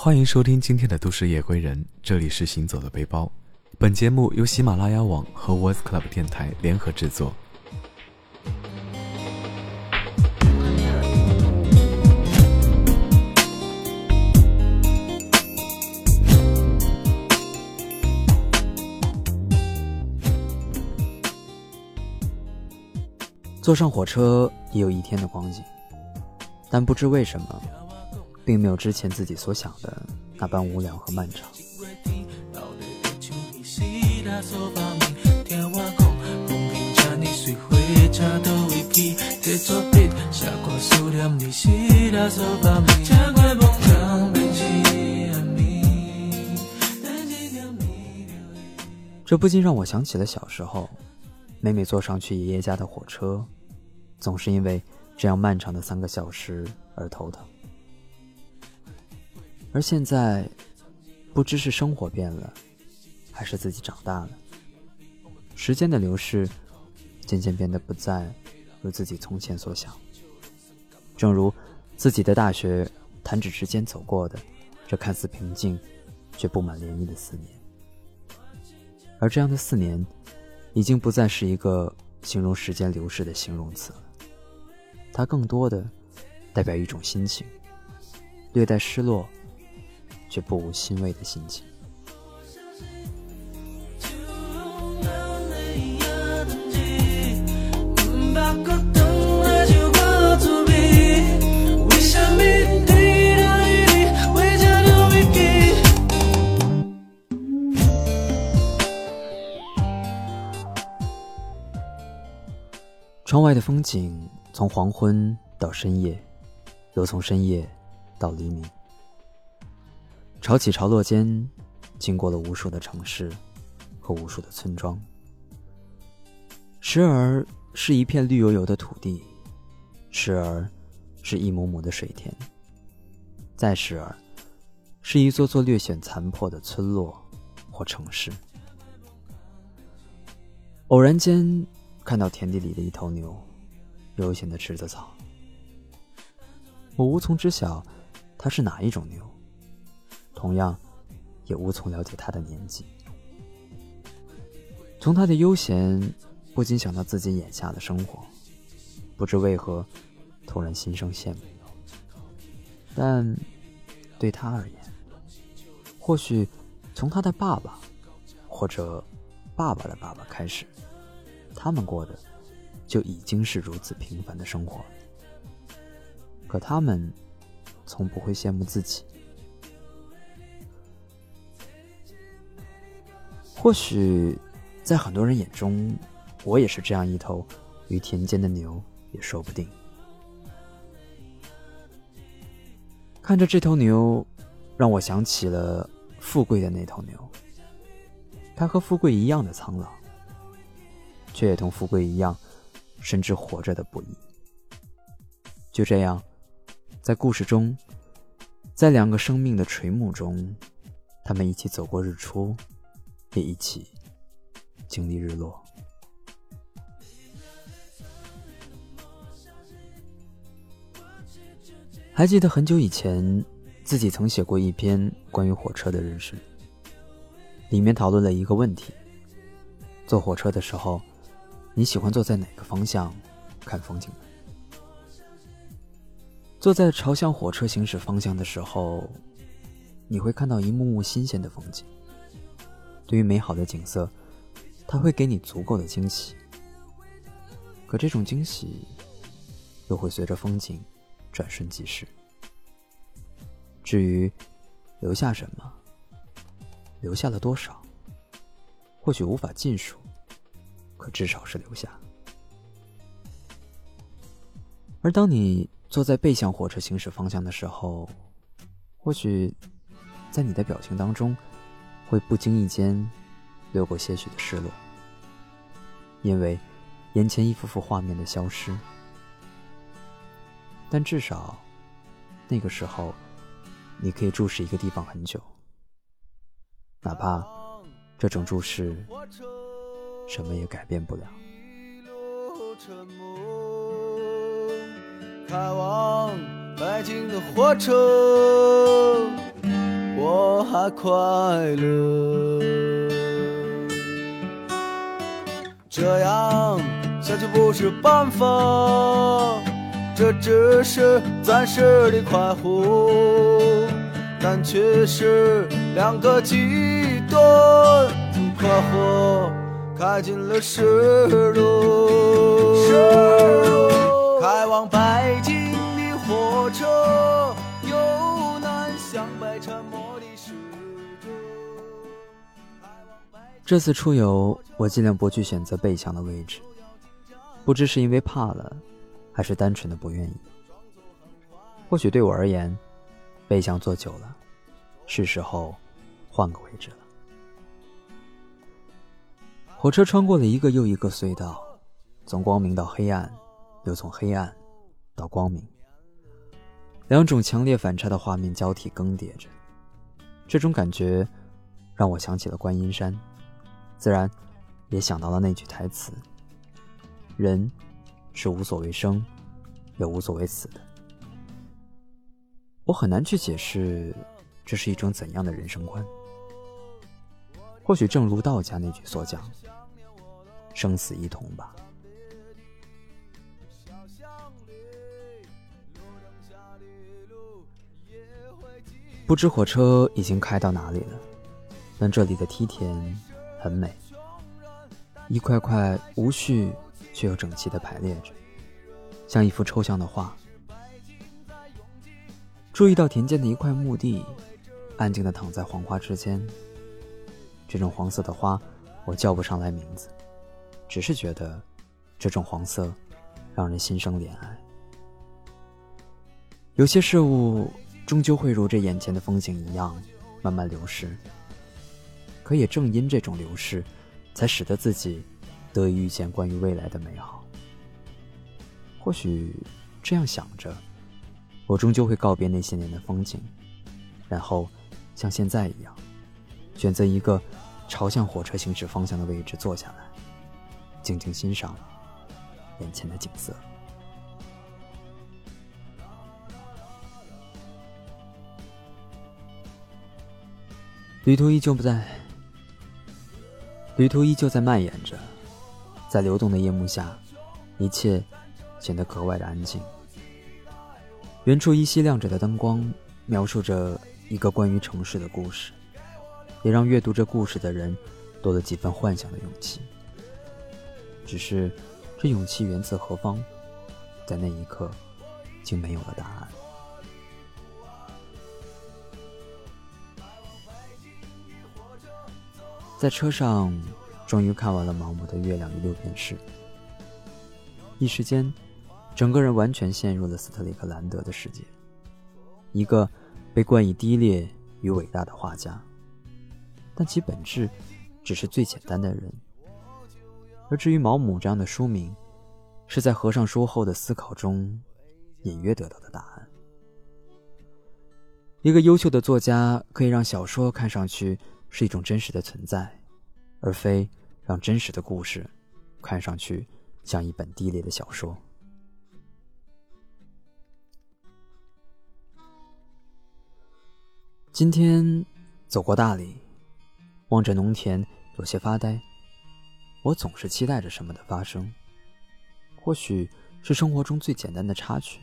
欢迎收听今天的都市夜归人，这里是行走的背包。本节目由喜马拉雅网和 Voice Club 电台联合制作。坐上火车也有一天的光景，但不知为什么，并没有之前自己所想的那般无聊和漫长。这不禁让我想起了小时候，每每坐上去爷爷家的火车，总是因为这样漫长的三个小时而头疼。而现在，不知是生活变了，还是自己长大了，时间的流逝渐渐变得不再如自己从前所想。正如自己的大学弹指之间走过的这看似平静，却布满涟漪的四年。而这样的四年，已经不再是一个形容时间流逝的形容词了。它更多的代表一种心情，略带失落，却不无欣慰的心情。窗外的风景，从黄昏到深夜，又从深夜到黎明。潮起潮落间，经过了无数的城市和无数的村庄。时而是一片绿油油的土地，时而是一亩亩的水田，再时而是一座座略显残破的村落或城市。偶然间。看到田地里的一头牛，悠闲的吃着草。我无从知晓它是哪一种牛，同样也无从了解他的年纪。从他的悠闲，不禁想到自己眼下的生活，不知为何，突然心生羡慕。但对他而言，或许从他的爸爸，或者爸爸的爸爸开始。他们过的就已经是如此平凡的生活，可他们从不会羡慕自己。或许在很多人眼中，我也是这样一头于田间的牛，也说不定。看着这头牛，让我想起了富贵的那头牛，它和富贵一样的苍老。却也同富贵一样，深知活着的不易。就这样，在故事中，在两个生命的垂暮中，他们一起走过日出，也一起经历日落。还记得很久以前，自己曾写过一篇关于火车的日志，里面讨论了一个问题：坐火车的时候。你喜欢坐在哪个方向看风景？坐在朝向火车行驶方向的时候，你会看到一幕幕新鲜的风景。对于美好的景色，它会给你足够的惊喜。可这种惊喜，又会随着风景转瞬即逝。至于留下什么，留下了多少，或许无法尽数。可至少是留下。而当你坐在背向火车行驶方向的时候，或许在你的表情当中，会不经意间流过些许的失落，因为眼前一幅幅画面的消失。但至少，那个时候，你可以注视一个地方很久，哪怕这种注视。什么也改变不了。开往北京的火车。还快乐。这样下去不是办法，这只是暂时的快活，但却是两个极端，快活开进了失落，开往这次出游，我尽量不去选择背墙的位置，不知是因为怕了，还是单纯的不愿意。或许对我而言，背墙坐久了，是时候换个位置了。火车穿过了一个又一个隧道，从光明到黑暗，又从黑暗到光明，两种强烈反差的画面交替更迭着。这种感觉，让我想起了观音山。自然，也想到了那句台词：“人是无所谓生，也无所谓死的。”我很难去解释，这是一种怎样的人生观。或许正如道家那句所讲：“生死一同吧。”不知火车已经开到哪里了，但这里的梯田。很美，一块块无序却又整齐的排列着，像一幅抽象的画。注意到田间的一块墓地，安静的躺在黄花之间。这种黄色的花，我叫不上来名字，只是觉得这种黄色让人心生怜爱。有些事物终究会如这眼前的风景一样，慢慢流逝。可也正因这种流逝，才使得自己得以遇见关于未来的美好。或许这样想着，我终究会告别那些年的风景，然后像现在一样，选择一个朝向火车行驶方向的位置坐下来，静静欣赏眼前的景色。旅途依旧不在。旅途依旧在蔓延着，在流动的夜幕下，一切显得格外的安静。远处依稀亮着的灯光，描述着一个关于城市的故事，也让阅读这故事的人多了几分幻想的勇气。只是，这勇气源自何方，在那一刻，竟没有了答案。在车上，终于看完了毛姆的《月亮与六便士》。一时间，整个人完全陷入了斯特里克兰德的世界，一个被冠以低劣与伟大的画家，但其本质只是最简单的人。而至于毛姆这样的书名，是在合上书后的思考中，隐约得到的答案。一个优秀的作家可以让小说看上去。是一种真实的存在，而非让真实的故事看上去像一本低劣的小说。今天走过大理，望着农田，有些发呆。我总是期待着什么的发生，或许是生活中最简单的插曲，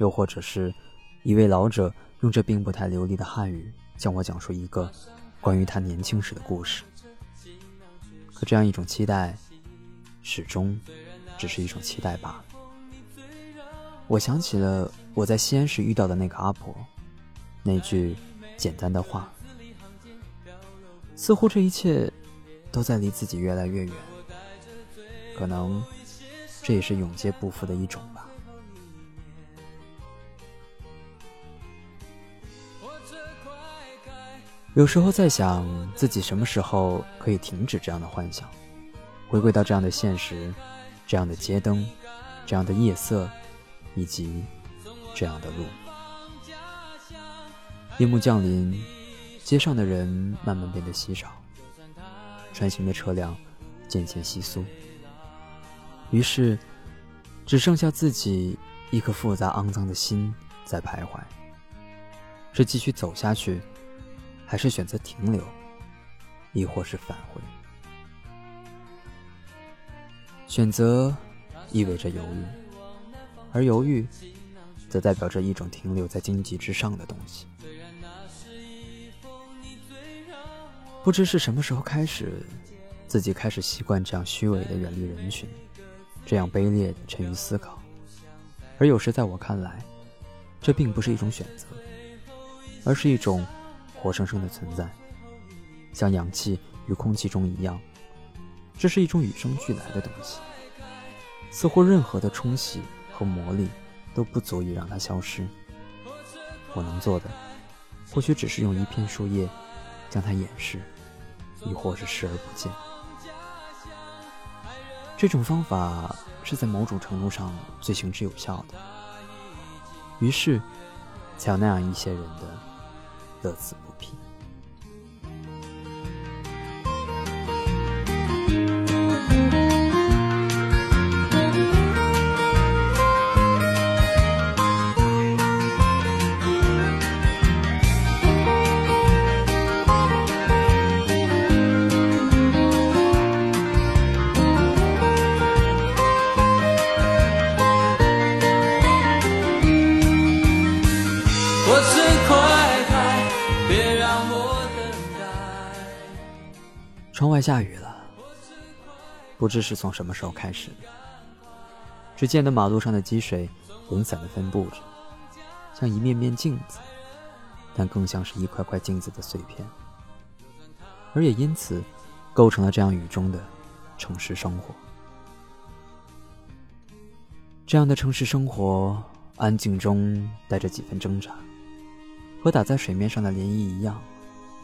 又或者是一位老者用这并不太流利的汉语向我讲述一个。关于他年轻时的故事，可这样一种期待，始终只是一种期待罢了。我想起了我在西安时遇到的那个阿婆，那句简单的话，似乎这一切都在离自己越来越远。可能这也是永劫不复的一种吧。有时候在想，自己什么时候可以停止这样的幻想，回归到这样的现实，这样的街灯，这样的夜色，以及这样的路。夜幕降临，街上的人慢慢变得稀少，穿行的车辆渐渐稀疏，于是只剩下自己一颗复杂肮脏的心在徘徊：是继续走下去？还是选择停留，亦或是返回？选择意味着犹豫，而犹豫则代表着一种停留在荆棘之上的东西。不知是什么时候开始，自己开始习惯这样虚伪的远离人群，这样卑劣的沉于思考。而有时在我看来，这并不是一种选择，而是一种活生生的存在，像氧气与空气中一样。这是一种与生俱来的东西，似乎任何的冲洗和磨砺都不足以让它消失。我能做的，或许只是用一片树叶将它掩饰。亦或是视而不见，这种方法是在某种程度上最行之有效的。于是，才有那样一些人的乐此不窗外下雨了，不知是从什么时候开始。只见得马路上的积水零散的分布着，像一面面镜子，但更像是一块块镜子的碎片，而也因此构成了这样雨中的城市生活。这样的城市生活，安静中带着几分挣扎，和打在水面上的涟漪一样，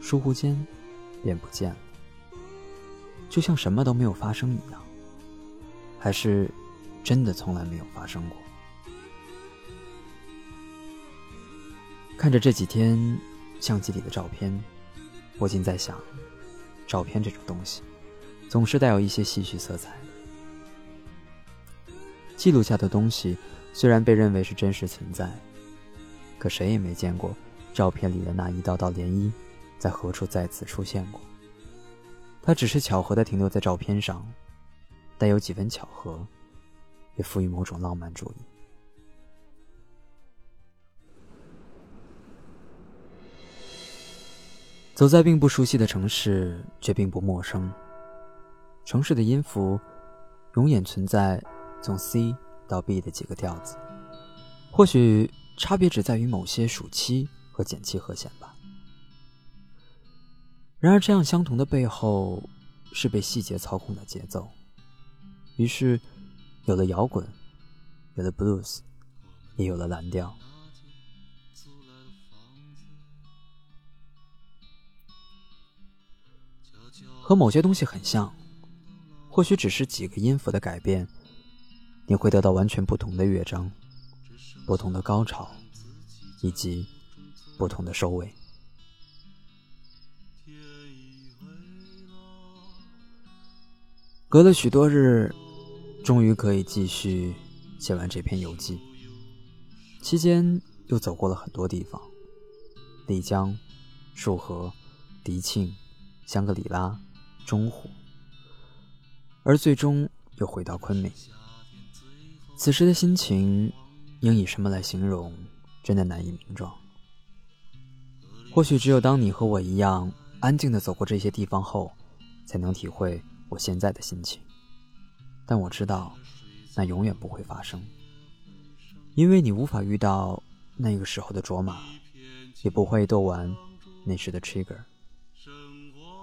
疏忽间便不见了。就像什么都没有发生一样，还是真的从来没有发生过？看着这几天相机里的照片，我竟在想，照片这种东西，总是带有一些戏谑色彩。记录下的东西虽然被认为是真实存在，可谁也没见过照片里的那一道道涟漪在何处再次出现过。它只是巧合的停留在照片上，带有几分巧合，也赋予某种浪漫主义。走在并不熟悉的城市，却并不陌生。城市的音符，永远存在从 C 到 B 的几个调子，或许差别只在于某些属七和减七和弦吧。然而，这样相同的背后，是被细节操控的节奏。于是，有了摇滚，有了 blues，也有了蓝调。和某些东西很像，或许只是几个音符的改变，你会得到完全不同的乐章，不同的高潮，以及不同的收尾。隔了许多日，终于可以继续写完这篇游记。期间又走过了很多地方：丽江、束河、迪庆、香格里拉、中湖，而最终又回到昆明。此时的心情，应以什么来形容，真的难以名状。或许只有当你和我一样安静的走过这些地方后，才能体会。我现在的心情，但我知道，那永远不会发生，因为你无法遇到那个时候的卓玛，也不会斗完那时的 trigger，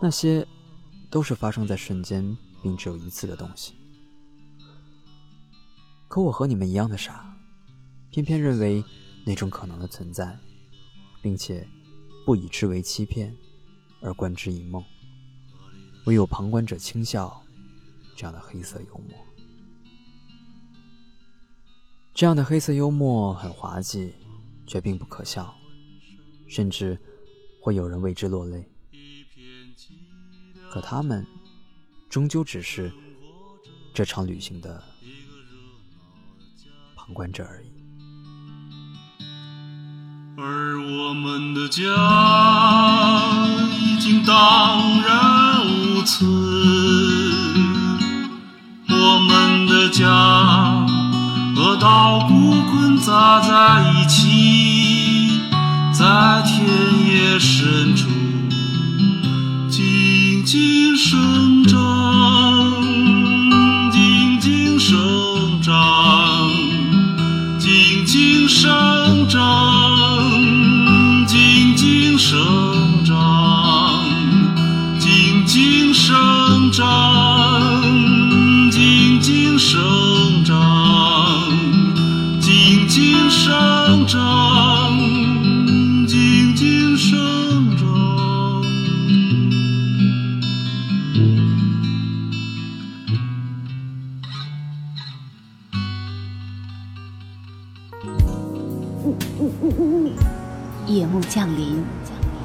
那些都是发生在瞬间并只有一次的东西。可我和你们一样的傻，偏偏认为那种可能的存在，并且不以之为欺骗，而观之以梦。唯有旁观者轻笑，这样的黑色幽默，这样的黑色幽默很滑稽，却并不可笑，甚至会有人为之落泪。可他们终究只是这场旅行的旁观者而已。而我们的家已经大。村，我们的家和稻谷混杂在。